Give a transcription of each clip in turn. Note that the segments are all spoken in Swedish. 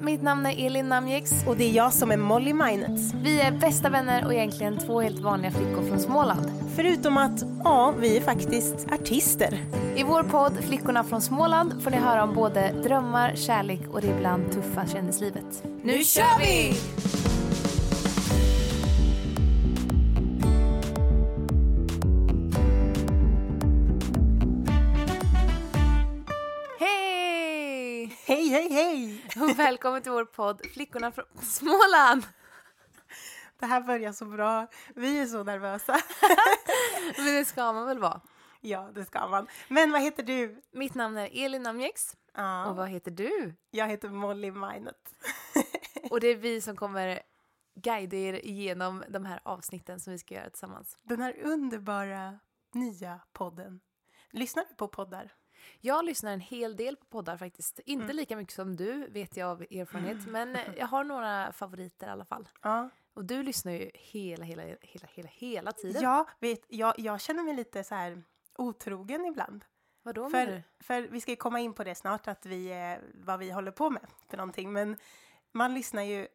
Mitt namn är Elin Namjeks. Och det är jag som är Molly Minets. Vi är bästa vänner och egentligen två helt vanliga flickor från Småland. Förutom att, ja, vi är faktiskt artister. I vår podd Flickorna från Småland får ni höra om både drömmar, kärlek och det ibland tuffa kändislivet. Nu kör vi! Och välkommen till vår podd Flickorna från Småland. Det här börjar så bra. Vi är så nervösa. Men det ska man väl vara? ja, det ska man. Men vad heter du? Mitt namn är Elin Namjeks. Ja, Och vad heter du? jag heter Molly Minet. Och det är vi som kommer guida er igenom de här avsnitten som vi ska göra tillsammans. Den här underbara nya podden. Lyssnar du på poddar? Jag lyssnar en hel del på poddar faktiskt. Inte Mm. lika mycket som du, vet jag av erfarenhet. Men jag har några favoriter i alla fall. Ja. Och du lyssnar ju hela, hela, hela, hela, hela tiden. Ja, vet, jag, jag känner mig lite så här otrogen ibland. Vadå För, du? för vi ska ju komma in på det snart, att vi, vad vi håller på med för någonting. Men man lyssnar ju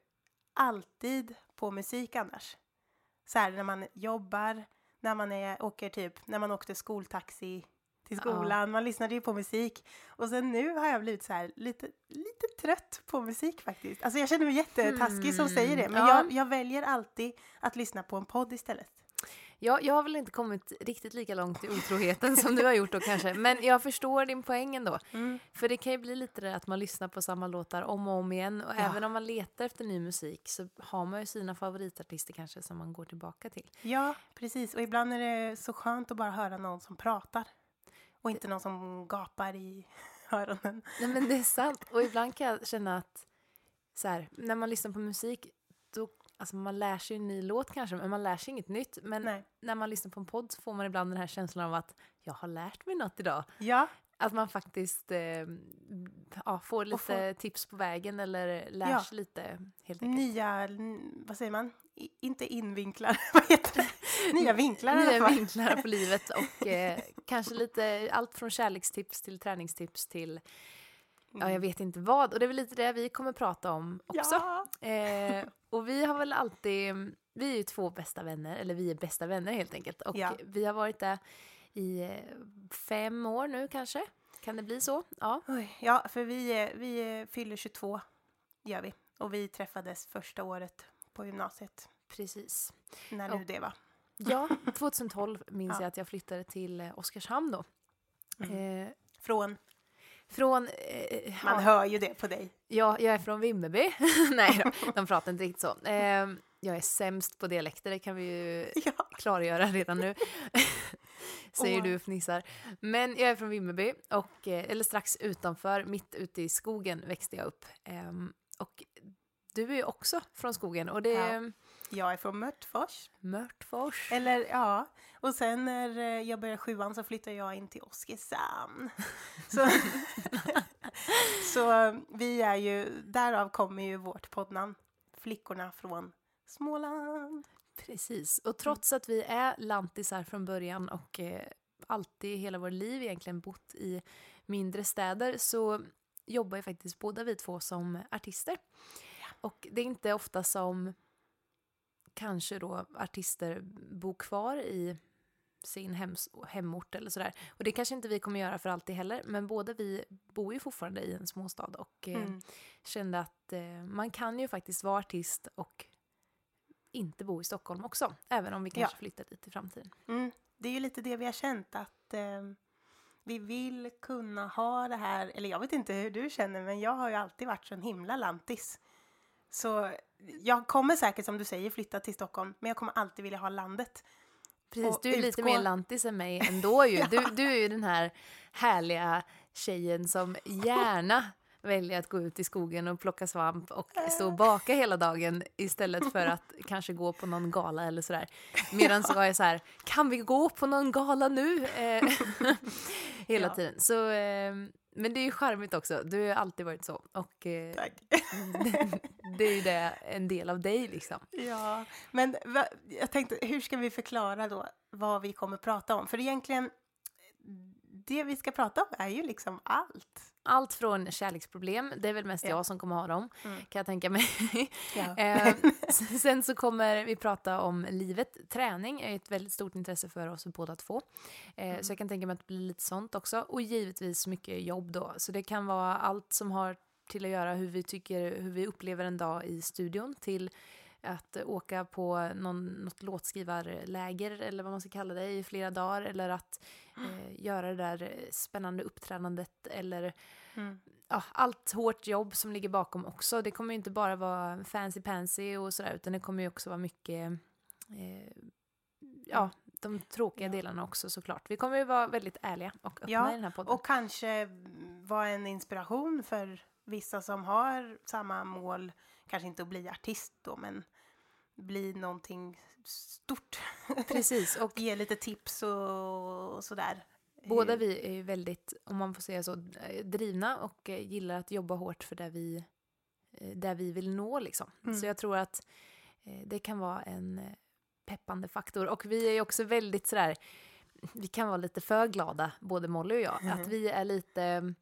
alltid på musik annars. Så här när man jobbar, när man är, åker typ, när man åkte skoltaxi till skolan. Man lyssnade ju på musik. Och sen nu har jag blivit så här lite, lite trött på musik faktiskt. Alltså jag känner mig jättetaskig som säger det. Men Mm. Ja. jag, jag väljer alltid att lyssna på en podd istället. Ja, jag har väl inte kommit riktigt lika långt i otroheten som du har gjort då kanske. Men jag förstår din poäng ändå. Mm. För det kan ju bli lite det att man lyssnar på samma låtar om och om igen. Och Ja. även om man letar efter ny musik så har man ju sina favoritartister kanske som man går tillbaka till. Ja, precis. Och ibland är det så skönt att bara höra någon som pratar. Och inte någon som gapar i öronen. Nej men det är sant. Och ibland kan jag känna att så här, när man lyssnar på musik, då, alltså man lär sig en ny låt kanske, men man lär sig inget nytt. Men Nej. när man lyssnar på en podd så får man ibland den här känslan av att jag har lärt mig något idag. Ja, Att man faktiskt eh, ja, får lite får- tips på vägen eller lär Ja. sig lite helt enkelt. nya, vad säger man? Inte invinklar, vad heter det? Nya vinklar i alla Nya fall. vinklar på livet och eh, kanske lite allt från kärlekstips till träningstips till ja, jag vet inte vad. Och det är väl lite det vi kommer prata om också. Ja. Eh, och vi har väl alltid, vi är ju två bästa vänner, eller vi är bästa vänner helt enkelt. Och Ja. vi har varit där i eh, fem år nu kanske. Kan det bli så? Ja. Oj, ja, för vi, är- vi fyller 22, gör vi. Och vi träffades första året på gymnasiet, Precis. när nu Och- det var. Ja, 2012 minns Ja. jag att jag flyttade till eh, Oskarshamn då. Mm. Eh, Från, från... Eh, man ja, hör ju det på dig. Ja, jag är från Vimmerby. Nej då, de pratar inte riktigt så. Eh, jag är sämst på dialekter, det kan vi ju Ja. klargöra redan nu. Säger Åh. du och fnissar. Men jag är från Vimmerby, och, eh, eller strax utanför, mitt ute i skogen växte jag upp. Ehm, och du är också från skogen och det Ja. Jag är från Mörtfors. Mörtfors. Eller ja, och sen när eh, jag började sjuan så flyttade jag in till Oskarshamn. Så, så vi är ju, därav kommer ju vårt poddnamn. Flickorna från Småland. Precis, och trots att vi är lantisar från början och eh, alltid hela vårt liv egentligen bott i mindre städer så jobbar ju faktiskt båda vi två som artister. Och det är inte ofta som kanske då artister bor kvar i sin hems, hemort eller sådär. Och det kanske inte vi kommer göra för alltid heller, men båda vi bor ju fortfarande i en småstad och eh, Mm. kände att eh, man kan ju faktiskt vara artist och inte bo i Stockholm också, även om vi kanske Ja. flyttar dit i framtiden. Mm. Det är ju lite det vi har känt att eh, vi vill kunna ha det här, eller jag vet inte hur du känner men jag har ju alltid varit så en himla lantis. Så jag kommer säkert som du säger flytta till Stockholm men jag kommer alltid vilja ha landet. Precis, du är lite utgå- mer lantis än mig ändå ju. Ja. du, du är ju den här härliga tjejen som gärna väljer att gå ut i skogen och plocka svamp och stå och baka hela dagen istället för att kanske gå på någon gala eller sådär. Medan jag är så här, kan vi gå på någon gala nu? Eh, hela Ja. tiden. Så, eh, men det är ju charmigt också, du har alltid varit så. Och eh, Tack. det är ju det, en del av dig liksom. Ja, men va, jag tänkte hur ska vi förklara då vad vi kommer prata om? För egentligen det vi ska prata om är ju liksom allt. Allt från kärleksproblem, det är väl mest Ja. jag som kommer ha dem, Mm. kan jag tänka mig. Ja. Eh, sen så kommer vi prata om livet. Träning är ett väldigt stort intresse för oss båda två. Eh, Så jag kan tänka mig att det blir lite sånt också. Och givetvis mycket jobb då. Så det kan vara allt som har till att göra hur vi tycker, hur vi upplever en dag i studion till att åka på någon, något låtskrivarläger eller vad man ska kalla det i flera dagar eller att eh, göra det där spännande uppträdandet eller Mm. ja, allt hårt jobb som ligger bakom också. Det kommer ju inte bara vara fancy pansy och sådär utan det kommer ju också vara mycket eh, ja, de tråkiga Ja. delarna också såklart. Vi kommer ju vara väldigt ärliga och öppna Ja, i den här podden. Och kanske vara en inspiration för vissa som har samma mål, kanske inte att bli artist då, men bli någonting stort. Precis, och Ge lite tips och, och sådär. båda Hur- vi är ju väldigt, om man får säga så, eh, drivna och eh, gillar att jobba hårt för det vi, eh, där vi vill nå liksom. Mm. Så jag tror att eh, det kan vara en eh, peppande faktor. Och vi är ju också väldigt sådär, vi kan vara lite för glada, både Molly och jag, Mm. att vi är lite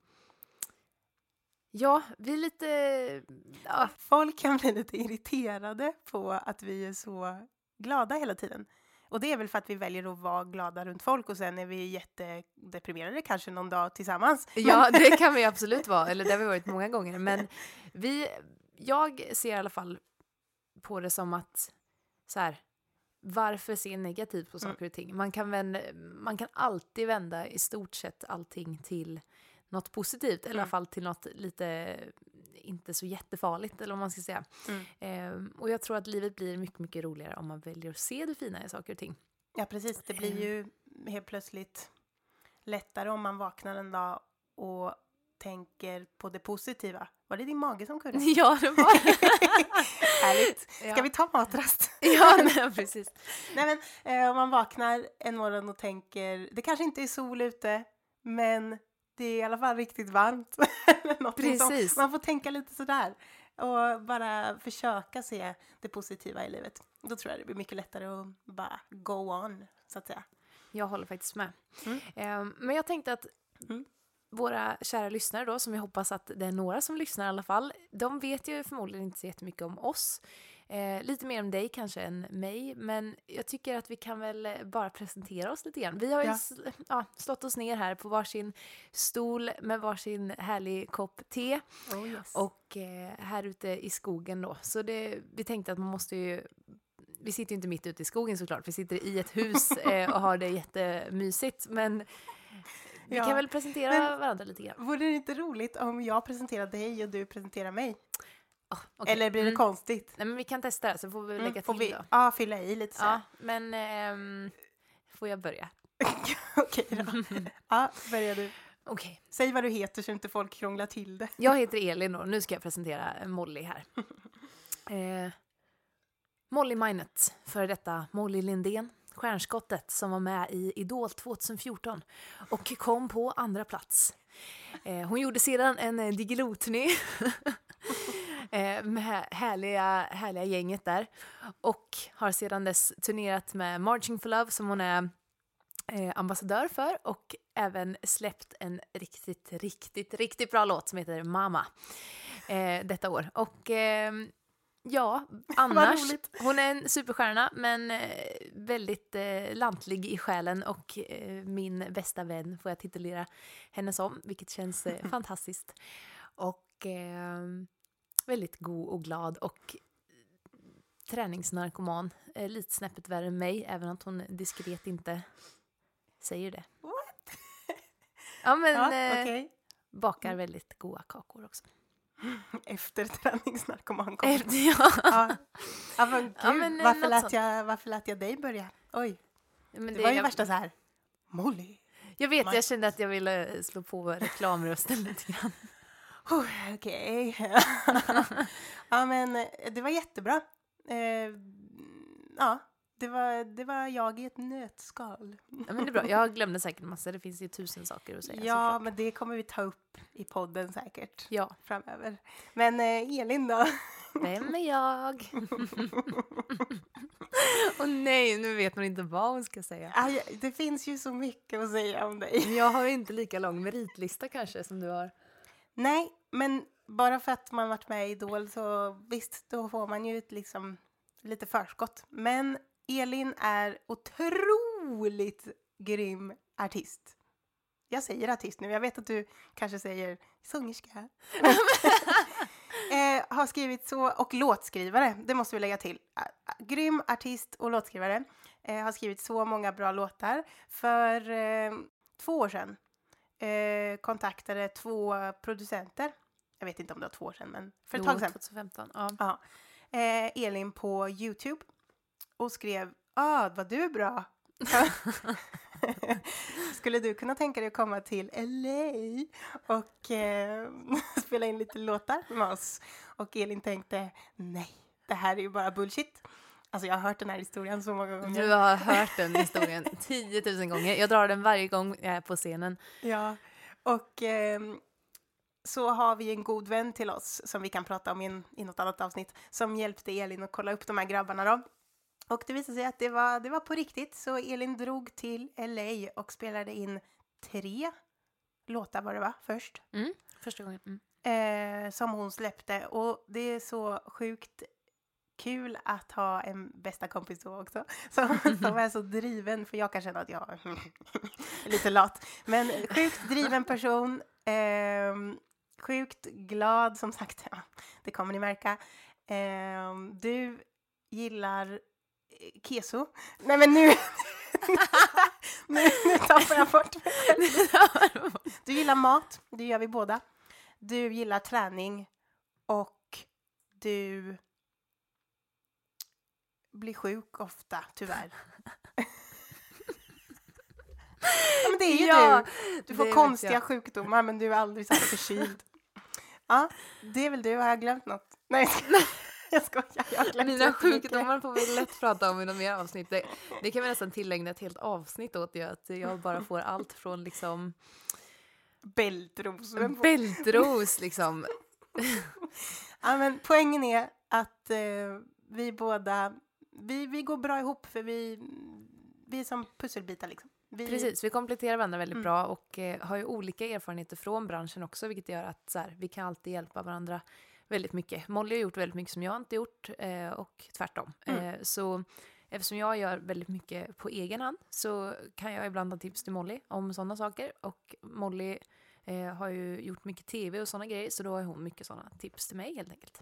Ja, vi är lite... Ja, Folk kan bli lite irriterade på att vi är så glada hela tiden. Och det är väl för att vi väljer att vara glada runt folk och sen är vi jättedeprimerade kanske någon dag tillsammans. ja, det kan vi absolut vara, eller det har vi varit många gånger. Men vi, jag ser i alla fall på det som att så här, varför se negativt på Mm. saker och ting? Man kan, vända, man kan alltid vända i stort sett allting till något positivt, eller i alla Mm. fall till något lite inte så jättefarligt, eller vad man ska säga. Mm. Ehm, och jag tror att livet blir mycket, mycket roligare om man väljer att se det fina i saker och ting. Ja, precis. Det blir ju helt plötsligt lättare om man vaknar en dag och tänker på det positiva. Var det din mage som kurrade? Ja, det var Härligt. Ska Ja. vi ta matrast? Ja, nej, precis. Nej, men eh, om man vaknar en morgon och tänker, det kanske inte är sol ute, men det är i alla fall riktigt varmt. Sånt. Precis. Man får tänka lite sådär och bara försöka se det positiva i livet. Då tror jag det blir mycket lättare att bara go on, så att säga. Jag håller faktiskt med. Mm. Ehm, men jag tänkte att Mm. våra kära lyssnare då, som jag hoppas att det är några som lyssnar i alla fall, de vet ju förmodligen inte så jättemycket om oss. Eh, lite mer om dig kanske än mig, men jag tycker att vi kan väl bara presentera oss lite grann. Vi har ju Ja. s- ja, slått oss ner här på varsin stol med varsin härlig kopp te Oh, yes. och eh, här ute i skogen då. Så det, vi tänkte att man måste ju vi sitter ju inte mitt ute i skogen såklart, vi sitter i ett hus eh, och har det jättemysigt. Men vi Ja, kan väl presentera varandra lite grann. Vore det inte roligt om jag presenterar dig och du presenterar mig? Oh, okej. Eller blir det Mm. konstigt? Nej men vi kan testa så får vi Mm, lägga får till vi då. ja, fylla i lite så. Ja, men ehm, får jag börja? Okej då. Ja, börjar du. Okej. Säg vad du heter så inte folk krånglar till det. Jag heter Elin och nu ska jag presentera Molly här. Eh, Molly Minot, före detta Molly Lindén, stjärnskottet som var med i Idol 2014 och kom på andra plats. Eh, hon gjorde sedan en eh, Diggiloo-turné med härliga, härliga gänget där och har sedan dess turnerat med Marching for Love som hon är eh, ambassadör för och även släppt en riktigt, riktigt, riktigt bra låt som heter Mama eh, detta år. Och ehm, Ja, annars. Hon är en superstjärna men eh, väldigt eh, lantlig i själen och eh, min bästa vän får jag titulera henne som, vilket känns eh, fantastiskt. Och eh, väldigt god och glad och träningsnarkoman. Eh, lite snäppet värre än mig, även att hon diskret inte säger det. What? Ja, men Ja, eh, okej. bakar väldigt goda kakor också. Efter träningsnarkoman kom. Efter, ja. Ja. Ja, men gud, Ja, men, eh, varför, lät sånt. jag, varför lät jag dig börja? Oj, Men det var ju jag, värsta så här. Molly. Jag vet, Man- jag kände att jag ville slå på reklamrösten lite grann. Okej. ja, men eh, det var jättebra. Eh, ja, det var, det var jag i ett nötskal. Ja, men det är bra. Jag glömde säkert massa, det finns ju tusen saker att säga. Ja, såklart. men det kommer vi ta upp i podden säkert ja. framöver. Men eh, Elin då? Vem är jag? Åh nej, nu vet hon inte vad hon ska säga. Aj, det finns ju så mycket att säga om dig. Jag har inte lika lång meritlista kanske som du har. Nej, men bara för att man varit med i Idol så visst, då får man ju ett liksom lite förskott. Men Elin är otroligt grym artist. Jag säger artist nu, jag vet att du kanske säger sångerska. eh, har skrivit så, och låtskrivare, det måste vi lägga till. Grym artist och låtskrivare. Eh, har skrivit så många bra låtar. För eh, två år sedan eh, kontaktade två producenter. Jag vet inte om det var två år sedan, men för ett Jo, tag sedan. 2015. Ja. Ja. Eh, Elin på Youtube och skrev ah, vad du är bra. Skulle du kunna tänka dig att komma till LA och eh, spela in lite låtar med oss? Och Elin tänkte nej, det här är ju bara bullshit. Alltså jag har hört den här historien så många gånger. Du har hört den historien 10 000 gånger. Jag drar den varje gång jag är på scenen. Ja, och ehm, så har vi en god vän till oss som vi kan prata om i, en, i något annat avsnitt som hjälpte Elin att kolla upp de här grabbarna då. Och det visade sig att det var, det var på riktigt så Elin drog till LA och spelade in tre låtar var det va, först. Mm. Första gången. Mm. Eh, som hon släppte och det är så sjukt kul att ha en bästa kompis då också. Som, som är så driven, för jag kan känna att jag är lite lat. Men sjukt driven person, ehm, sjukt glad som sagt, ja, det kommer ni märka. Ehm, du gillar eh, keso. Nej men nu, nu, nu tappar jag bort. Du gillar mat, det gör vi båda. Du gillar träning och du blir sjuk ofta, tyvärr. ja, men det är ju Ja, du. Du får konstiga sjukdomar men du är aldrig så förkyld. Ja, det är väl du. Har jag glömt något? Nej, jag skojar. Jag har glömt Mina sjukdomar får vi lätt prata om i något mer avsnitt. Det, det kan vi nästan tillägna ett helt avsnitt åt. ju, Att jag bara får allt från liksom Bältros. Bältros liksom. Ja, men poängen är att eh, vi båda, vi, vi går bra ihop för vi, vi är som pusselbitar liksom. Vi, Precis, vi kompletterar varandra väldigt Mm. bra och eh, har ju olika erfarenheter från branschen också, vilket gör att så här, vi kan alltid hjälpa varandra väldigt mycket. Molly har gjort väldigt mycket som jag inte gjort eh, och tvärtom. Mm. Eh, så eftersom jag gör väldigt mycket på egen hand så kan jag ibland ha tips till Molly om sådana saker och Molly eh, har ju gjort mycket tv och sådana grejer så då har hon mycket sådana tips till mig helt enkelt.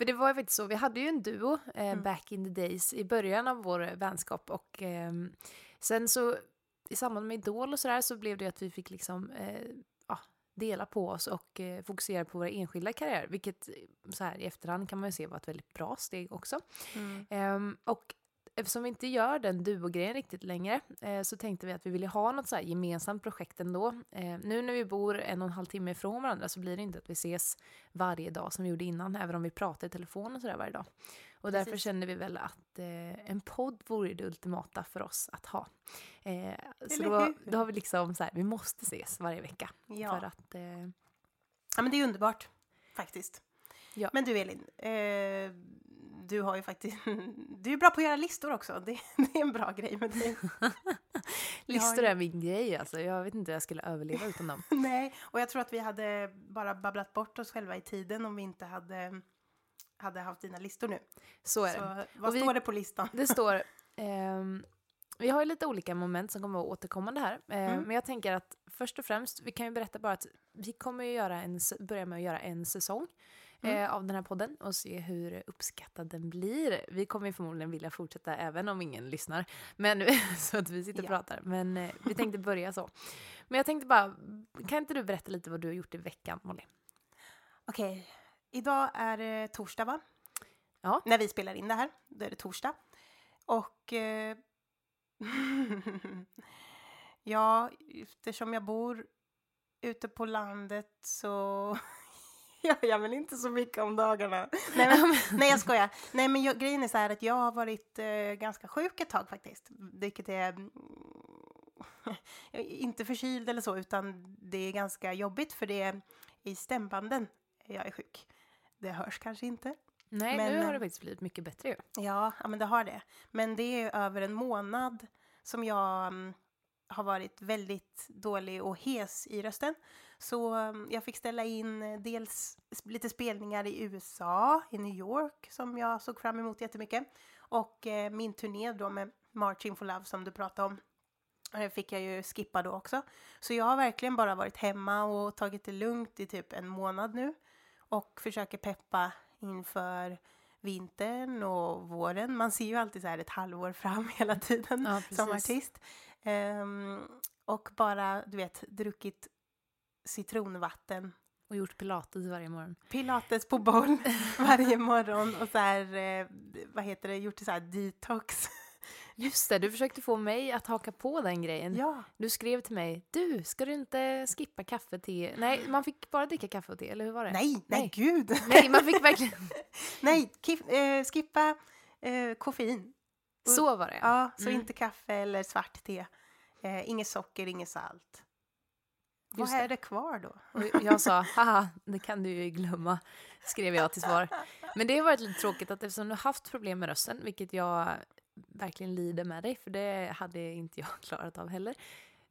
För det var ju faktiskt så, vi hade ju en duo eh, Mm. back in the days i början av vår vänskap och ehm, sen så i samband med Idol och sådär så blev det ju att vi fick liksom eh, ja, dela på oss och eh, fokusera på våra enskilda karriärer, vilket eh, så här i efterhand kan man ju se var ett väldigt bra steg också. Mm. Ehm, och eftersom vi inte gör den duo-grejen riktigt längre eh, så tänkte vi att vi ville ha något så här gemensamt projekt ändå. Eh, nu när vi bor en och en halv timme ifrån varandra så blir det inte att vi ses varje dag som vi gjorde innan, även om vi pratar i telefon och sådär varje dag. Och därför Precis. kände vi väl att eh, en podd vore det ultimata för oss att ha. Eh, så då, då har vi liksom så här, vi måste ses varje vecka. Ja. För att, eh, ja, men det är underbart faktiskt. Ja. Men du Elin, eh, du har ju faktiskt, du är bra på att göra listor också. Det, det är en bra grej med dig. listor är min grej alltså. Jag vet inte hur jag skulle överleva utan dem. Nej, och jag tror att vi hade bara babblat bort oss själva i tiden om vi inte hade, hade haft dina listor nu. Så är det. Så vad Och vi- står det på listan? Det står... ehm, vi har ju lite olika moment som kommer att vara återkommande här. Eh, Mm. Men jag tänker att först och främst, vi kan ju berätta bara att vi kommer ju göra en, börja med att göra en säsong Mm. eh, av den här podden och se hur uppskattad den blir. Vi kommer ju förmodligen vilja fortsätta även om ingen lyssnar. Men, så att vi sitter och Ja. pratar. Men eh, vi tänkte börja så. Men jag tänkte bara, kan inte du berätta lite vad du har gjort i veckan, Molly? Okej, idag är det torsdag va? Ja. När vi spelar in det här, då är det torsdag. Och eh, ja, eftersom jag bor ute på landet så gör jag väl inte så mycket om dagarna. Nej, men, nej jag skojar. Nej men jag, grejen är så här att jag har varit eh, ganska sjuk ett tag faktiskt. Vilket är mm, inte förkyld eller så utan det är ganska jobbigt för det är i stämbanden jag är sjuk. Det hörs kanske inte. Nej, Men, nu har eh, det faktiskt blivit mycket bättre ju. Ja, ja men det har det. Men det är över en månad som jag mm, har varit väldigt dålig och hes i rösten. Så mm, jag fick ställa in eh, dels lite spelningar i USA, i New York, som jag såg fram emot jättemycket. Och eh, min turné då med Marching for Love som du pratade om eh, fick jag ju skippa då också. Så jag har verkligen bara varit hemma och tagit det lugnt i typ en månad nu. Och försöker peppa inför vintern och våren. Man ser ju alltid så här ett halvår fram hela tiden Ja, som artist. Ehm, och bara, du vet, druckit citronvatten, Och gjort pilates varje morgon. pilates på boll varje morgon och så här, eh, vad heter det, gjort så här detox. Just det, du försökte få mig att haka på den grejen. ja, Du skrev till mig, du, ska du inte skippa kaffe, te? Nej, man fick bara dricka kaffe och te, eller hur var det? nej, nej, Nej. gud. Nej, man fick verkligen... nej, kif- eh, skippa eh, koffein. Så var det. Ja, så Mm. inte kaffe eller svart te. Eh, inget socker, inget salt. Vad är det. kvar då? Och jag sa, haha, det kan du ju glömma, skrev jag till svar. Men det har varit lite tråkigt att eftersom du har haft problem med rösten, vilket jag verkligen lider med dig, för det hade inte jag klarat av heller.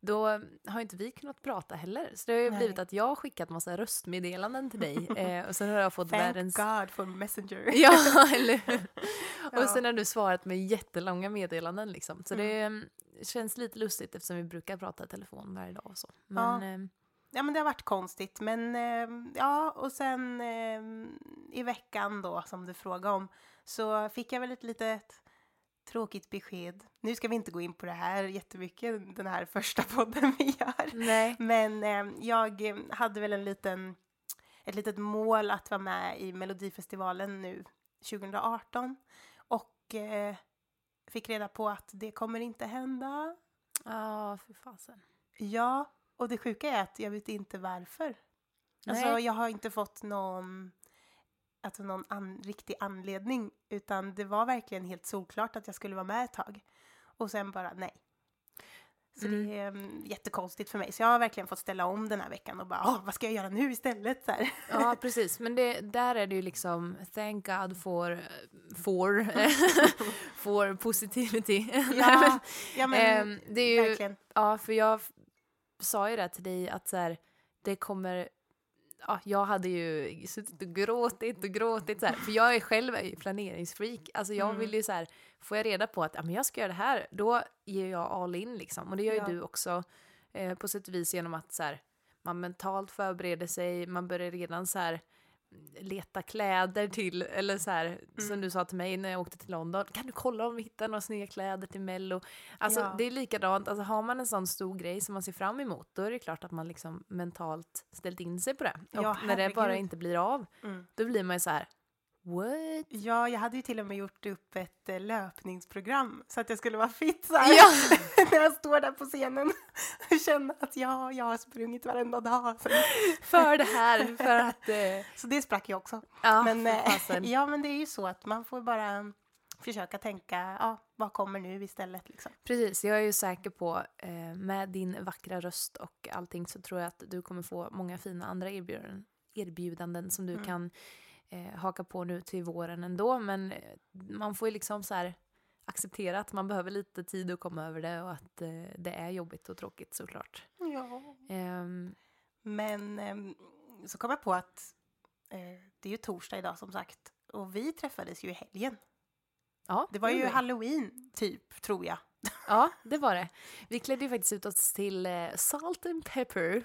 Då har inte vi kunnat prata heller. Så det har ju Nej. blivit att jag har skickat massa röstmeddelanden till dig eh, och sen har jag fått Thank världens... God for Messenger. Ja, eller hur? Ja. Och sen har du svarat med jättelånga meddelanden liksom. Så det, känns lite lustigt eftersom vi brukar prata i telefon varje dag och så. Men, Ja. ehm, Ja, men det har varit konstigt. Men eh, ja, och sen eh, i veckan då, som du frågade om, så fick jag väl ett litet tråkigt besked. Nu ska vi inte gå in på det här jättemycket, den här första podden vi gör. nej. Men eh, jag eh, hade väl en liten, ett litet mål att vara med i Melodifestivalen nu 2018. Och eh, fick reda på att det kommer inte hända. Ja, för fasen. Ja, och det sjuka är att jag vet inte varför. Alltså Nej. jag har inte fått någon, alltså någon an, riktig anledning utan det var verkligen helt solklart att jag skulle vara med ett tag. Och sen bara nej. Så det är um, jättekonstigt för mig. Så jag har verkligen fått ställa om den här veckan och bara, "Åh, vad ska jag göra nu istället? Så här. Ja, precis. Men det, där är det ju liksom, thank God for, for, for positivity. Ja, ja men Ehm, det är ju, verkligen. Ja, för jag sa ju det till dig att så här, det kommer... Ja, jag hade ju suttit och gråtit och gråtit så här, för jag är själv är ju planeringsfreak. Alltså jag Mm. vill ju så här, får jag reda på att ja, men jag ska göra det här, då ger jag all in liksom. Och det gör ju Ja. du också eh, på sätt och vis genom att så här, man mentalt förbereder sig, man börjar redan så här leta kläder till, eller så här, Mm. som du sa till mig när jag åkte till London, kan du kolla om vi hittar några snygga kläder till Mello? Alltså Ja. det är likadant, alltså, har man en sån stor grej som man ser fram emot, då är det klart att man liksom mentalt ställt in sig på det. Och Ja, när det bara inte blir av, Mm. då blir man ju så här, what? Ja, jag hade ju till och med gjort upp ett eh, löpningsprogram så att jag skulle vara fit så här. Ja. när jag står där på scenen och känner att ja, jag har sprungit varenda dag. För det här, för att... Eh, så det sprack jag också. ja, men, eh, ja, men det är ju så att man får bara försöka tänka, ja, vad kommer nu istället liksom. Precis, jag är ju säker på eh, med din vackra röst och allting så tror jag att du kommer få många fina andra erbjudanden, erbjudanden som du Mm. kan eh, haka på nu till våren ändå. Men eh, man får ju liksom så här acceptera att man behöver lite tid att komma över det och att eh, det är jobbigt och tråkigt såklart. Ja. Ehm, Men ehm, så kom jag på att eh, det är ju torsdag idag som sagt och vi träffades ju i helgen. ja, Det var ju vi. halloween typ, tror jag. Ja, det var det. Vi klädde ju faktiskt ut oss till eh, Salt and Pepper.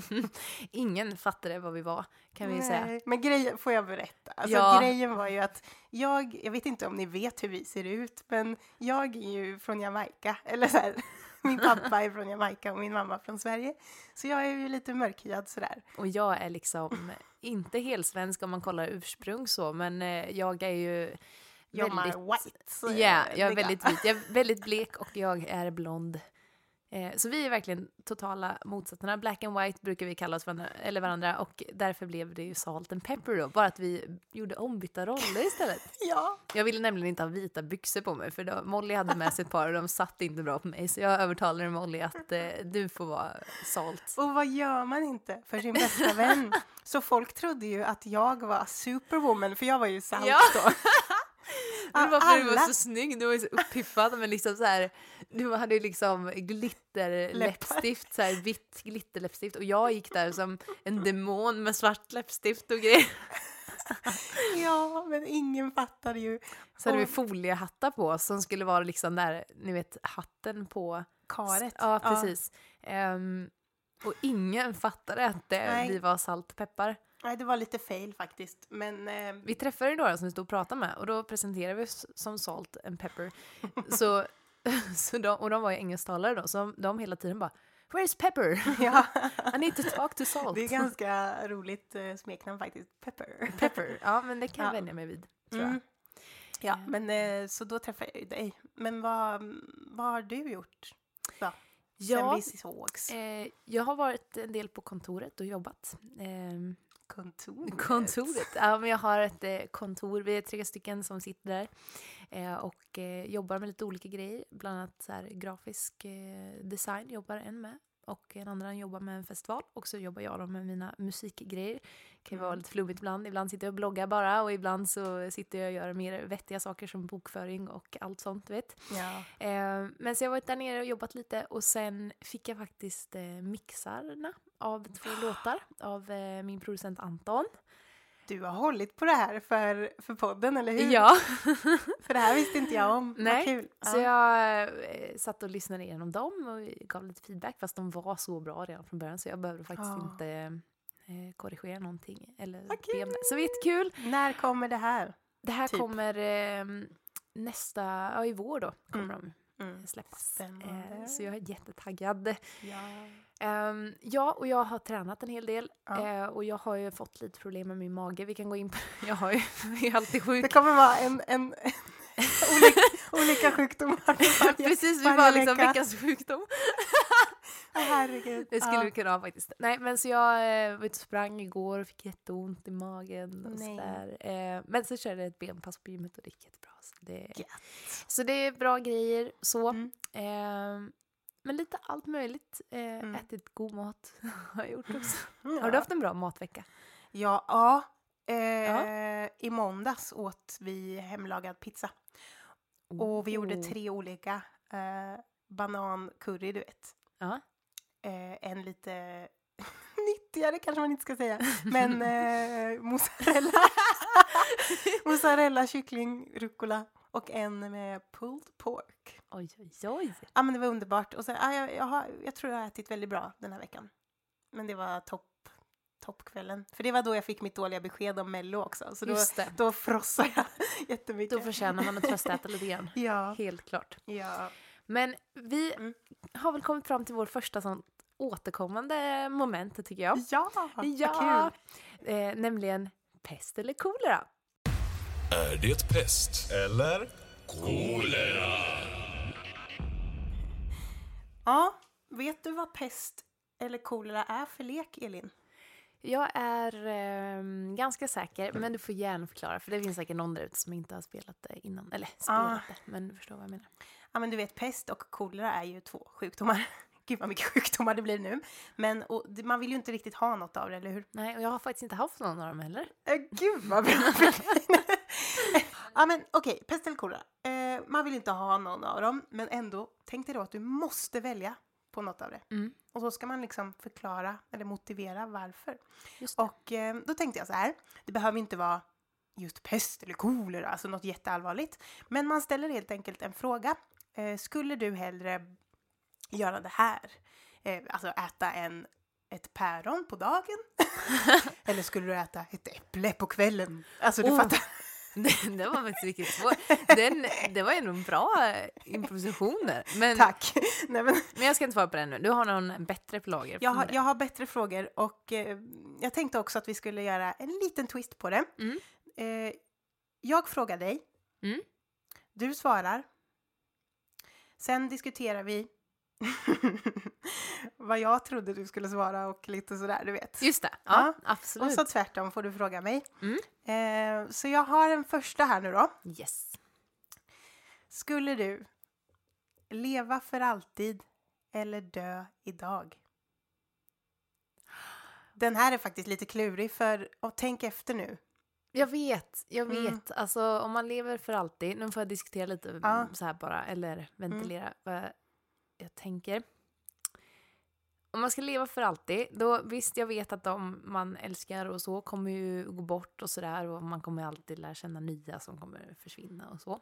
Ingen fattade vad vi var, kan vi säga. Nej, Men grejen, får jag berätta? Alltså Ja. grejen var ju att jag, jag vet inte om ni vet hur vi ser ut, men jag är ju från Jamaica, eller så här, min pappa är från Jamaica och min mamma från Sverige. Så jag är ju lite mörkhyad sådär. Och jag är liksom inte helsvensk om man kollar ursprung så, men eh, jag är ju You're väldigt... my white. Ja, jag är väldigt vit. Jag är väldigt blek och jag är blond. Eh, så vi är verkligen totala motsatserna. Black and white brukar vi kalla oss varandra, eller varandra och därför blev det ju salt and pepper då. Bara att vi gjorde ombytta roller istället. Ja, Jag ville nämligen inte ha vita byxor på mig för då, Molly hade med sig ett par och de satt inte bra på mig. Så jag övertalade Molly att eh, du får vara salt. och vad gör man inte för sin bästa vän? Så folk trodde ju att jag var superwoman, för jag var ju salt Ja. då. Men varför du var Alla- så snygg, du var ju så uppiffad men liksom så här, du hade ju liksom glitterläppstift, så här vitt glitterläppstift och jag gick där som en demon med svart läppstift och grejer. Ja, men ingen fattade ju. Så hade vi foliehattar på som skulle vara liksom där, ni vet hatten på Karet. Ja, precis. Ehm, och ingen fattade att det, vi var salt och peppar. Nej, det var lite fail faktiskt. Men eh, Vi träffade några som vi stod och pratade med och då presenterade vi oss som Salt and Pepper. så, så de, och de var ju engelsktalare då, så de hela tiden bara Where's Pepper? ja, I need to talk to Salt. det är ganska roligt eh, smeknamn faktiskt. Pepper. Pepper. Ja, men det kan jag Ja. vänja mig vid. Tror jag. Mm. Ja, men eh, så då träffade jag ju dig. Men vad, vad har du gjort? Ja, sen vi sågs. eh, jag har varit en del på kontoret och jobbat. Ehm, Kontoret. Kontoret? Ja, men jag har ett eh, kontor. Vi är tre stycken som sitter där eh, och eh, jobbar med lite olika grejer. Bland annat så här, grafisk eh, design jobbar en med och en annan jobbar med en festival och så jobbar jag då med mina musikgrejer. Det kan ju vara Mm. lite flummigt ibland. Ibland sitter jag och bloggar bara och ibland så sitter jag och gör mer vettiga saker som bokföring och allt sånt, vet. Ja. Eh, men så jag har varit där nere och jobbat lite och sen fick jag faktiskt eh, mixarna av två låtar av eh, min producent Anton. Du har hållit på det här för, för podden, eller hur? Ja. För det här visste inte jag om. Vad Nej, kul. så Ja. jag eh, satt och lyssnade igenom dem och gav lite feedback fast de var så bra redan från början så jag behövde faktiskt Ja. inte eh, korrigera någonting eller Vad be om det. Så det var jättekul. När kommer det här? Det här Typ. kommer eh, nästa, ja i vår då kommer Mm. de Mm. släppas. Eh, så jag är jättetaggad. Ja. Ehm, ja, och jag har tränat en hel del Ja. eh, och jag har ju fått lite problem med min mage. Vi kan gå in på Jag har ju, jag är alltid sjuk. Det kommer vara en, en olika, olika sjukdomar varje, Precis, vi var liksom vecka. veckans sjukdom. Herregud. Det skulle Ja. vi kunna ha faktiskt. Nej, men så jag eh, var ute och sprang igår och fick jätteont i magen och sådär. Eh, men så körde jag ett benpass på gymmet och det gick jättebra. Så det, Gött. så det är bra grejer så. Mm. Eh, men lite allt möjligt. Eh, Mm. Ätit god mat har jag gjort också. Ja. Har du haft en bra matvecka? Ja, ja. Eh, I måndags åt vi hemlagad pizza. Och vi gjorde Oh. tre olika. Eh, banancurry, du vet. Ja. Eh, en lite nyttigare kanske man inte ska säga. Men eh, mozzarella. mozzarella, kyckling, rucola. Och en med pulled pork. Oj, oj, oj. Ja men det var underbart. Och så, ja, jag, jag, har, jag tror jag har ätit väldigt bra den här veckan. Men det var topp toppkvällen. För det var då jag fick mitt dåliga besked om Mello också. Så då, då frossade jag jättemycket. Då förtjänar man att tröstäta lite grann. Ja. Helt klart. ja. Men vi Mm. har väl kommit fram till vår första sån återkommande moment, tycker jag. Ja, Ja, kul. eh, nämligen pest eller kolera. Är det pest eller kolera? Ja, vet du vad pest eller kolera är för lek, Elin? Jag är ehm, ganska säker, men du får gärna förklara för det finns säkert någon där ute som inte har spelat det innan. Eller spelat Ah. det, men du förstår vad jag menar. Ja, men du vet, pest och kolera är ju två sjukdomar. Gud vad mycket sjukdomar det blir nu. Men och, man vill ju inte riktigt ha något av det, eller hur? Nej, och jag har faktiskt inte haft någon av dem heller. Äh, gud vad bra! ja men okej, pest eller kolera. Eh, man vill inte ha någon av dem, men ändå, tänk dig då att du måste välja på något av det. Mm. Och så ska man liksom förklara eller motivera varför. Och eh, då tänkte jag så här, det behöver inte vara just pest eller kolera, alltså något jätteallvarligt. Men man ställer helt enkelt en fråga. Eh, skulle du hellre göra det här? Eh, alltså äta en, ett päron på dagen? eller skulle du äta ett äpple på kvällen? Alltså du Oh. fattar. Det, det var faktiskt riktigt svårt. Den, det var ändå en bra eh, improvisation där. Men, Tack! Nej, men, men jag ska inte svara på den nu. Du har någon bättre lager. jag, har, jag har bättre frågor och eh, jag tänkte också att vi skulle göra en liten twist på det. Mm. Eh, jag frågar dig. Mm. Du svarar. Sen diskuterar vi vad jag trodde du skulle svara och lite sådär, du vet. Just det, ja, Ja, absolut. Och så tvärtom får du fråga mig. Mm. Eh, så jag har en första här nu då. Yes. Skulle du leva för alltid eller dö idag? Den här är faktiskt lite klurig för, och tänk efter nu. Jag vet, jag vet. Mm. Alltså om man lever för alltid, nu får jag diskutera lite Ja. mm, så här bara, eller ventilera vad jag tänker. Om man ska leva för alltid, då visst jag vet att de man älskar och så kommer ju gå bort och sådär och man kommer alltid lära känna nya som kommer försvinna och så.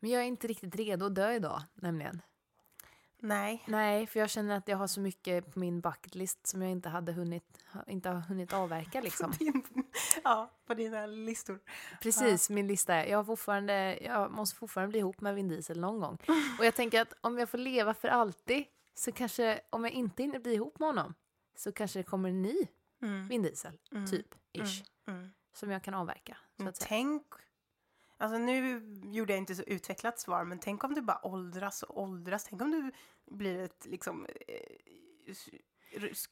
Men jag är inte riktigt redo att dö idag, nämligen. Nej. Nej, för jag känner att jag har så mycket på min bucketlist som jag inte hade hunnit, inte har hunnit avverka liksom. Din, ja, på dina listor. Precis, min lista är, jag, har fortfarande, jag måste fortfarande bli ihop med Vin Diesel någon gång. Och jag tänker att om jag får leva för alltid så kanske, om jag inte hinner bli ihop med honom så kanske det kommer en ny Mm. Vin Diesel, typ, ish, Mm. som jag kan avverka. Så Men att säga. tänk, alltså nu gjorde jag inte så utvecklat svar, men tänk om du bara åldras och åldras. Tänk om du blir ett liksom eh,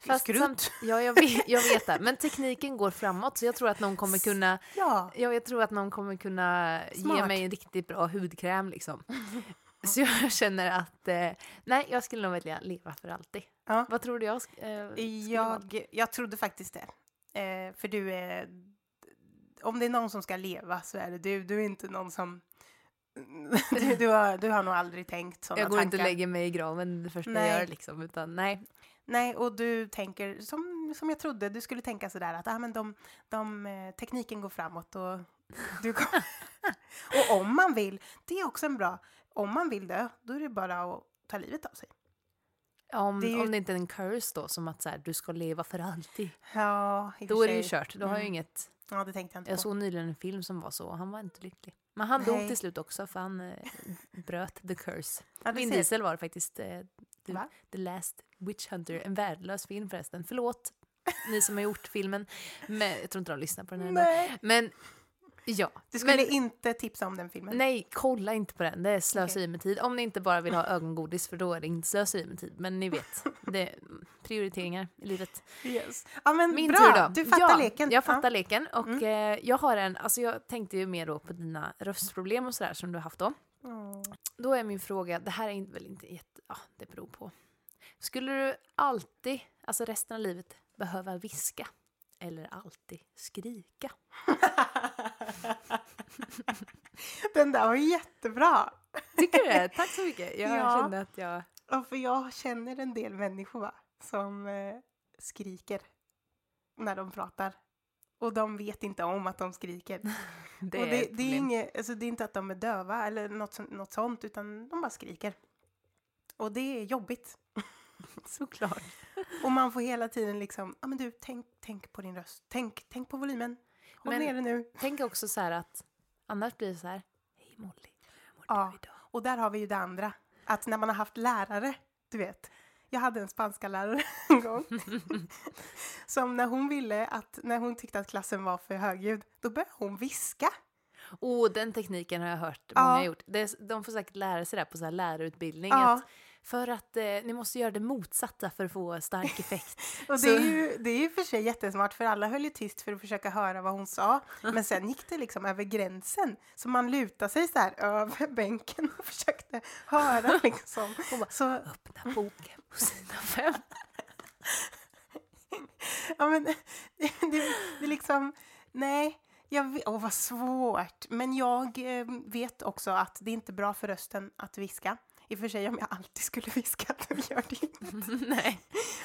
Fast skrutt. samt, ja, jag vet, jag vet det. Men tekniken går framåt så jag tror att någon kommer kunna Ja, Ja, jag tror att någon kommer kunna ge Smart. mig en riktigt bra hudkräm liksom. Så jag känner att, eh, nej, jag skulle nog välja leva för alltid. Ja. Vad tror du jag eh, jag, jag trodde faktiskt det. Eh, för du är, om det är någon som ska leva så är det du. Du är inte någon som, du, du, har, du har nog aldrig tänkt sådana Jag går tankar. inte och lägger mig i graven det första Nej. jag gör liksom, utan nej. Nej, och du tänker som som, jag trodde. Du skulle tänka sådär att ah, men de, de, eh, tekniken går framåt och du kom... Och om man vill, det är också en bra, om man vill dö, då är det bara att ta livet av sig. Om Det ju- om det inte är en curse då, som att så här, du ska leva för alltid. Ja, Då är det ju kört. Då har jag ju Mm. inget... Ja, det tänkte jag inte Jag på. såg nyligen en film som var så, och han var inte lycklig. Men han dog Nej. till slut också, för han eh, bröt the curse. Ja, Vin. Diesel var det faktiskt. Eh, the, Va? the Last Witch Hunter. En värdelös film förresten. Förlåt, ni som har gjort filmen. Men jag tror inte de lyssnar på den här. Men ja. Du skulle men, inte tipsa om den filmen? Nej, kolla inte på den. Det är slöseri med tid. Om ni inte bara vill ha ögongodis, för då är det inte slöseri med tid. Men ni vet, det är prioriteringar i livet. Yes. Ja, men Min bra, tur då. du fattar ja, leken. Jag fattar ja. leken. Och Mm. eh, jag har en, alltså jag tänkte ju mer då på dina röstproblem och sådär som du har haft då. Åh. Då är min fråga, det här är väl inte jätte, ja det beror på. Skulle du alltid, alltså resten av livet, behöva viska? Eller alltid skrika? Den där var jättebra. Tycker du det? Tack så mycket. Jag Ja. kände att jag... Ja, för jag känner en del människor va, som eh, skriker när de pratar. Och de vet inte om att de skriker. Det och det, det, är inget, alltså det är inte att de är döva eller något, något sånt, utan de bara skriker. Och det är jobbigt. Såklart. Och man får hela tiden liksom, ja men du, tänk, tänk på din röst. Tänk, tänk på volymen. Håll Men- nere nu. Tänk också så här att annars blir det så här, hej Molly, hur mår Ja. du idag? Och där har vi ju det andra. Att när man har haft lärare, du vet. Jag hade en spanska lärare en gång. som när hon ville att, när hon tyckte att klassen var för högljudd, då började hon viska. Oh, den tekniken har jag hört Ja. många gjort. Det är, de får säkert lära sig det på så här lärarutbildning. Ja. Att för att eh, ni måste göra det motsatta för att få stark effekt. Och det är, ju, det är ju för sig jättesmart för alla höll ju tyst för att försöka höra vad hon sa. Men sen gick det liksom över gränsen. Så man lutade sig så här över bänken och försökte höra liksom. Så, Öppna boken på sidan fem. ja men det, det, liksom, nej. Jag vet, åh vad svårt. Men jag eh, vet också att det är inte bra för rösten att viska. I och för sig om jag alltid skulle viska, då gör det inget. Nej.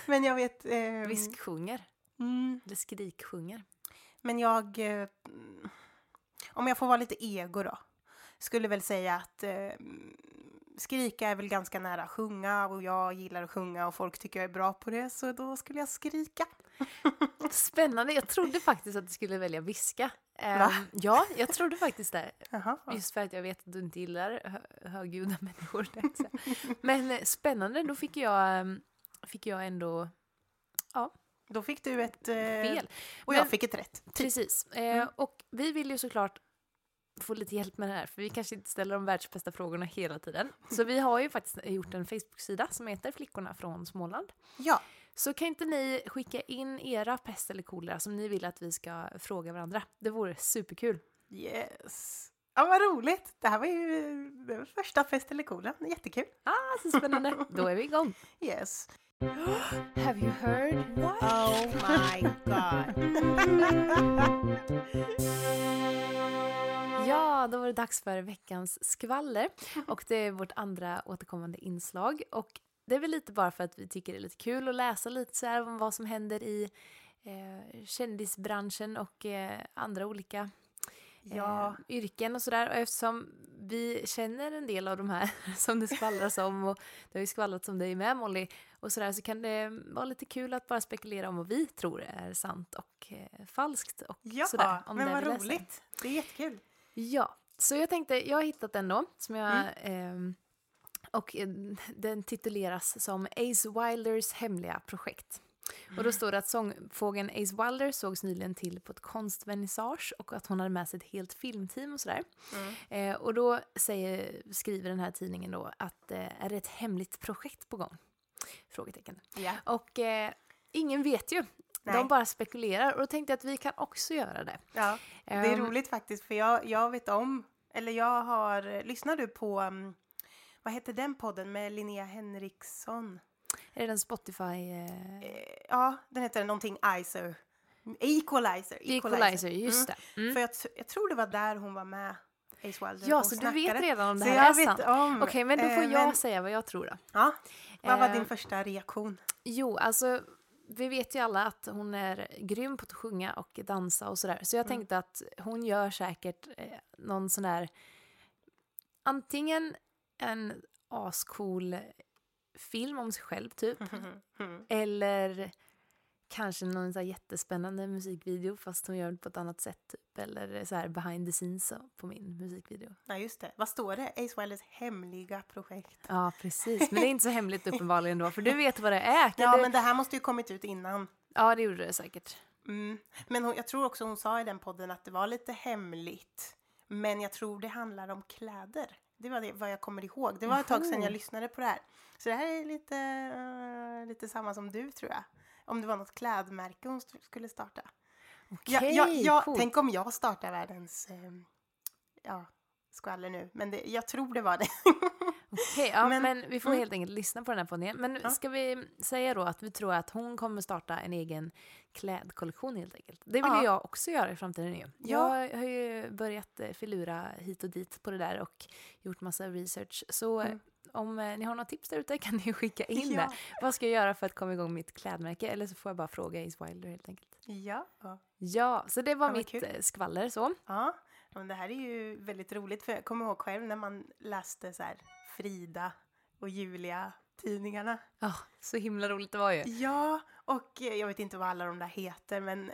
Men jag vet... Eh, Visksjunger. Mm, Eller skriksjunger. Men jag, eh, om jag får vara lite ego då, skulle väl säga att eh, skrika är väl ganska nära sjunga och jag gillar att sjunga och folk tycker jag är bra på det så då skulle jag skrika. Spännande. Jag trodde faktiskt att du skulle välja viska. Ehm, Va? Ja, jag trodde faktiskt det. Jaha. Just för att jag vet att du inte gillar hö- högljudda människor. jag. Men eh, spännande, då fick jag, ehm, fick jag ändå Då fick du ett eh, fel. och jag Men- fick ett rätt. Precis. Eh, Mm. Och vi vill ju såklart få lite hjälp med det här, för vi kanske inte ställer de världsbästa frågorna hela tiden. Så vi har ju faktiskt gjort en Facebook-sida som heter Flickorna från Småland. Ja, Så kan inte ni skicka in era pest eller kolera som ni vill att vi ska fråga varandra? Det vore superkul. yes. Ja, vad roligt. Det här var ju första fest eller kolan. Jättekul. Ah, så spännande. Då är vi igång. Yes. Have you heard? What? Oh my god. Ja, då var det dags för veckans skvaller. Och det är vårt andra återkommande inslag. Och det är väl lite bara för att vi tycker det är lite kul att läsa lite så här om vad som händer i eh, kändisbranschen och eh, andra olika eh, Ja. yrken och sådär. Och eftersom vi känner en del av de här som det skvallras om och det har ju skvallrats om dig med Molly och sådär så kan det vara lite kul att bara spekulera om vad vi tror är sant och eh, falskt och Ja, sådär. Om men det vad roligt. Det är jättekul. Ja, så jag tänkte, jag har hittat den då, som jag, ehm, och eh, den tituleras som Ace Wilders hemliga projekt. Och då står det att sångfågeln Ace Wilder sågs nyligen till på ett konstvernissage och att hon hade med sig ett helt filmteam och sådär. Eh, och då säger, skriver den här tidningen då att eh, är det ett hemligt projekt på gång? Frågetecken. Ja. Och eh, ingen vet ju. Nej. De bara spekulerar och då tänkte jag att vi kan också göra det. Ja, det är Ehm, roligt faktiskt för jag, jag vet om, eller jag har, lyssnar du på, um, vad heter den podden med Linnea Henriksson? Är det den Spotify... Eh, Eh, ja, den heter någonting Icer. Equalizer. Equalizer, just Mm. det. Mm. För jag, jag tror det var där hon var med, Ja, så du vet redan om det Så här är sant. Okej, men då får eh, jag men- säga vad jag tror då. Ja, vad var Eh, din första reaktion? Jo, alltså vi vet ju alla att hon är grym på att sjunga och dansa och sådär. Så jag Mm. tänkte att hon gör säkert eh, någon sån där antingen en ascool film om sig själv typ. Mm. Eller kanske någon så jättespännande musikvideo fast hon gör det på ett annat sätt typ. Eller så här behind the scenes på min musikvideo. Ja, just det. Vad står det? Ace Wilders hemliga projekt. Ja, precis. Men det är inte så hemligt uppenbarligen då, för du vet vad det är. Kan Ja, du... men det här måste ju kommit ut innan. ja det gjorde det säkert. Mm. Men hon, jag tror också hon sa i den podden att det var lite hemligt. Men jag tror det handlar om kläder. Det var det, vad jag kommer ihåg. Det var ett tag sedan jag lyssnade på det här. Så det här är lite, eh, lite samma som du tror jag. Om det var något klädmärke hon skulle starta. Okej, ja, ja, coolt. tänk om jag startar världens eh, ja, skvaller nu. Men det, jag tror det var det. Okej, ja, men, Men- vi får mm. helt enkelt lyssna på den här podden. Men Ja. ska vi säga då att vi tror att hon kommer starta en egen klädkollektion helt enkelt. Det vill Ja. jag också göra i framtiden ju. Ja. Jag har ju börjat eh, filura hit och dit på det där och gjort massa research. Så Mm. Om eh, ni har några tips där ute kan ni skicka in Ja. det. Vad ska jag göra för att komma igång mitt klädmärke? Eller så får jag bara fråga Ace Wilder helt enkelt. ja. ja. Så det var Ja, mitt kul. eh, skvaller så. Ja, men det här är ju väldigt roligt för jag kommer ihåg själv när man läste så här Frida och Julia tidningarna. Ja, så himla roligt det var ju. Ja, och eh, jag vet inte vad alla de där heter men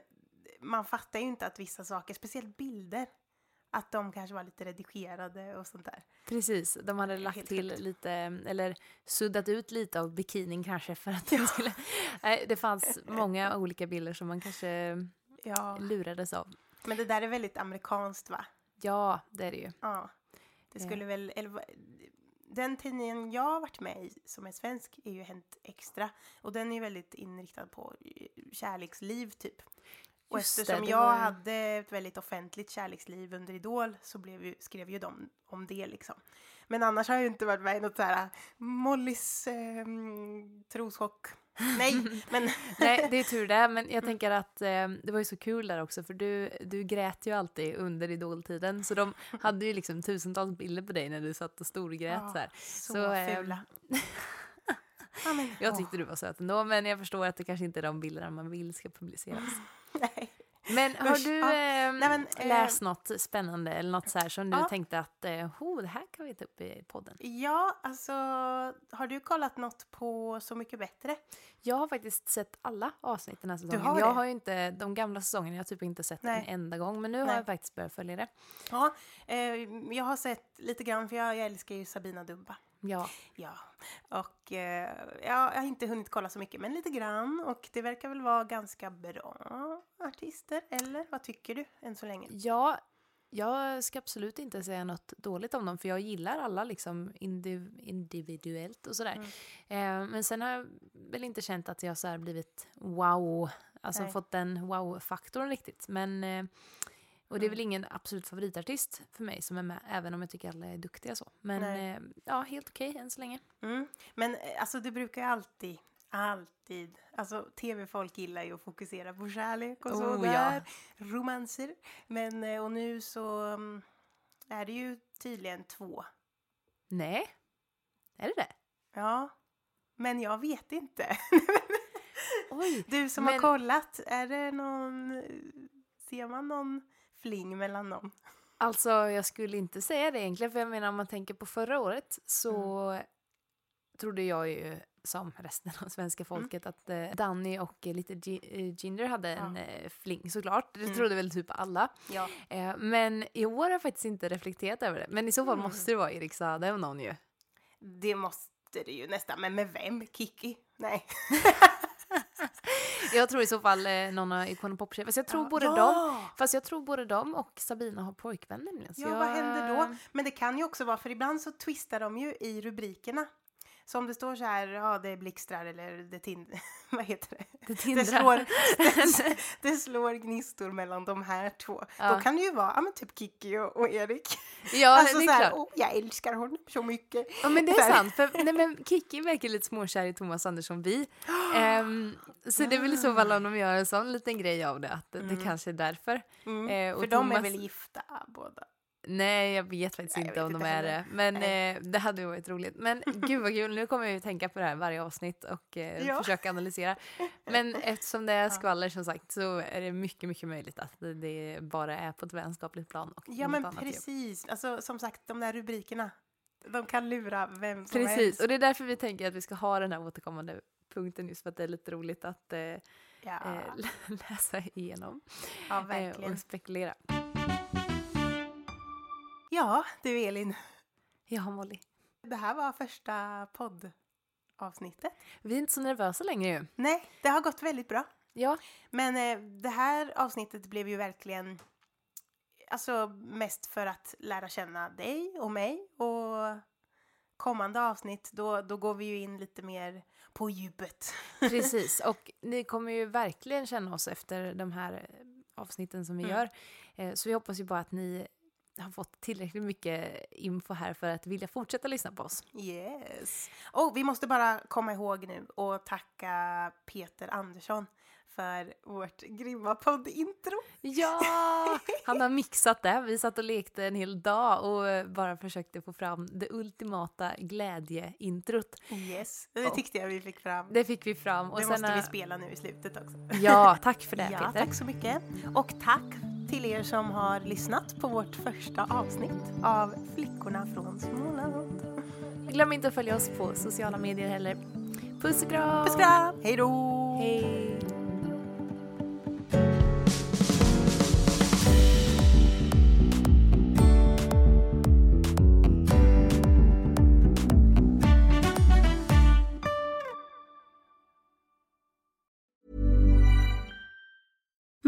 man fattar ju inte att vissa saker, speciellt bilder, att de kanske var lite redigerade och sånt där. Precis, de hade lagt Helt till sjukt. lite, eller suddat ut lite av bikinin kanske för att det skulle... Nej, det fanns många olika bilder som man kanske Ja, lurades av. men det där är väldigt amerikanskt va? Ja, det är det ju. Ja. Det Ja. skulle väl, eller den tidningen jag har varit med i som är svensk är ju Hänt Extra och den är väldigt inriktad på eh, kärleksliv typ. Och Just eftersom det jag var hade ett väldigt offentligt kärleksliv under Idol så blev ju, skrev ju de om det liksom. Men annars har jag ju inte varit med i något så här Mollys eh, troschock. Nej, men Nej, det är tur det. Men jag tänker att eh, det var ju så kul där också för du, du grät ju alltid under idoltiden. Så de hade ju liksom tusentals bilder på dig när du satt och storgrät Ja, så här. så, Så, eh, fula. Jag tyckte du var söt ändå men jag förstår att det kanske inte är de bilderna man vill ska publiceras. nej. Men har Usch, du ja. eh, Nej, men, eh, läst något spännande eller något så här som du Ja. tänkte att eh, oh, det här kan vi ta upp i podden? Ja, alltså har du kollat något på Så mycket bättre? Jag har faktiskt sett alla avsnitt den här säsongen. har jag det? har ju inte, de gamla säsongerna, jag har typ inte sett Nej. en enda gång. Men nu har Nej. jag faktiskt börjat följa det. Ja, eh, jag har sett lite grann för jag, jag älskar ju Sabina Dumba. Ja. Ja, och eh, ja, jag har inte hunnit kolla så mycket, men lite grann. Och det verkar väl vara ganska bra artister, eller vad tycker du än så länge? ja, jag ska absolut inte säga något dåligt om dem för jag gillar alla liksom indiv- individuellt och sådär. Mm. Eh, men sen har jag väl inte känt att jag så blivit wow, alltså Nej. fått den wow-faktorn riktigt. Men, eh, och det är Mm. väl ingen absolut favoritartist för mig som är med, även om jag tycker alla är duktiga så. Men eh, ja, helt okej än så länge. Mm. Men eh, alltså det brukar alltid, alltid, alltså tv-folk gillar ju att fokusera på kärlek och Oh, sådär, romanser. Men eh, och nu så mm, är det ju tydligen två. Nej, är det det? Ja, men jag vet inte. Oj, Du som Men- har kollat, är det någon, ser man någon fling mellan dem? Alltså jag skulle inte säga det egentligen för jag menar om man tänker på förra året så Mm. trodde jag ju som resten av svenska Mm. folket att eh, Danny och eh, lite Gi- eh, Ginger hade en Ja. eh, fling såklart. Det Mm. trodde väl typ alla. Ja. Eh, men i år har jag faktiskt inte reflekterat över det. Men i så fall Mm. måste det vara Erik Saade och någon ju. Det måste det ju nästan, men med vem? Kiki? Nej. Jag tror i så fall eh, någon av Icon Pop-tjejer. Fast jag tror Ja. både Ja! dem, fast jag tror både dem och Sabina har pojkvän nämligen. Ja, jag, vad händer då? Men det kan ju också vara, för ibland så twistar de ju i rubrikerna. Så om det står så här, ja det blixtrar eller det tin... vad heter det? Det Det tindrar. slår, det, det slår gnistor mellan de här två. Ja. Då kan det ju vara, ja men typ Kiki och, och Erik. Ja, alltså det är så här, klart. oh, jag älskar honom så mycket. Ja men det är sant, för nej, men Kiki verkar lite småkär i Thomas Andersson Vi. Ehm, så det är väl i så fall om de gör en sån liten grej av det, att det- det kanske är därför. Mm. Eh, för de är Thomas- väl gifta båda? Nej, jag vet faktiskt Nej, inte jag om vet de inte är det. Men eh, det hade ju varit roligt. Men gud vad kul, nu kommer jag ju tänka på det här varje avsnitt och eh, Ja. försöka analysera. Men eftersom det är skvaller som sagt så är det mycket, mycket möjligt att det- bara är på ett vänskapligt plan och Ja men precis, alltså som sagt de där rubrikerna, de kan lura vem som Precis, helst. och det är därför vi tänker att vi ska ha den här återkommande punkten just för att det är lite roligt att eh, Ja, eh, läsa igenom ja eh, och spekulera. Ja, du Elin, Ja, Molly. det här var första poddavsnittet. Vi är inte så nervösa längre ju. Nej, det har gått väldigt bra. Ja, Men eh, det här avsnittet blev ju verkligen alltså mest för att lära känna dig och mig och kommande avsnitt då, då går vi ju in lite mer på djupet. Precis, och ni kommer ju verkligen känna oss efter de här eh, avsnitten som vi Mm. gör. Eh, Så vi hoppas ju bara att ni har fått tillräckligt mycket info här för att vilja fortsätta lyssna på oss. Yes. Och vi måste bara komma ihåg nu och tacka Peter Andersson för vårt grymma poddintro. Ja! Han har mixat det. Vi satt och lekte en hel dag och bara försökte få fram det ultimata glädjeintrot. Yes, det tyckte jag vi fick fram. Det fick vi fram. Och det sen, måste vi spela nu i slutet också. Ja, tack för det Ja, Peter. tack så mycket. Och tack till er som har lyssnat på vårt första avsnitt av Flickorna från Småland. Glöm inte att följa oss på sociala medier heller. Puss och kram! Puss och kram! Hej då! Hej!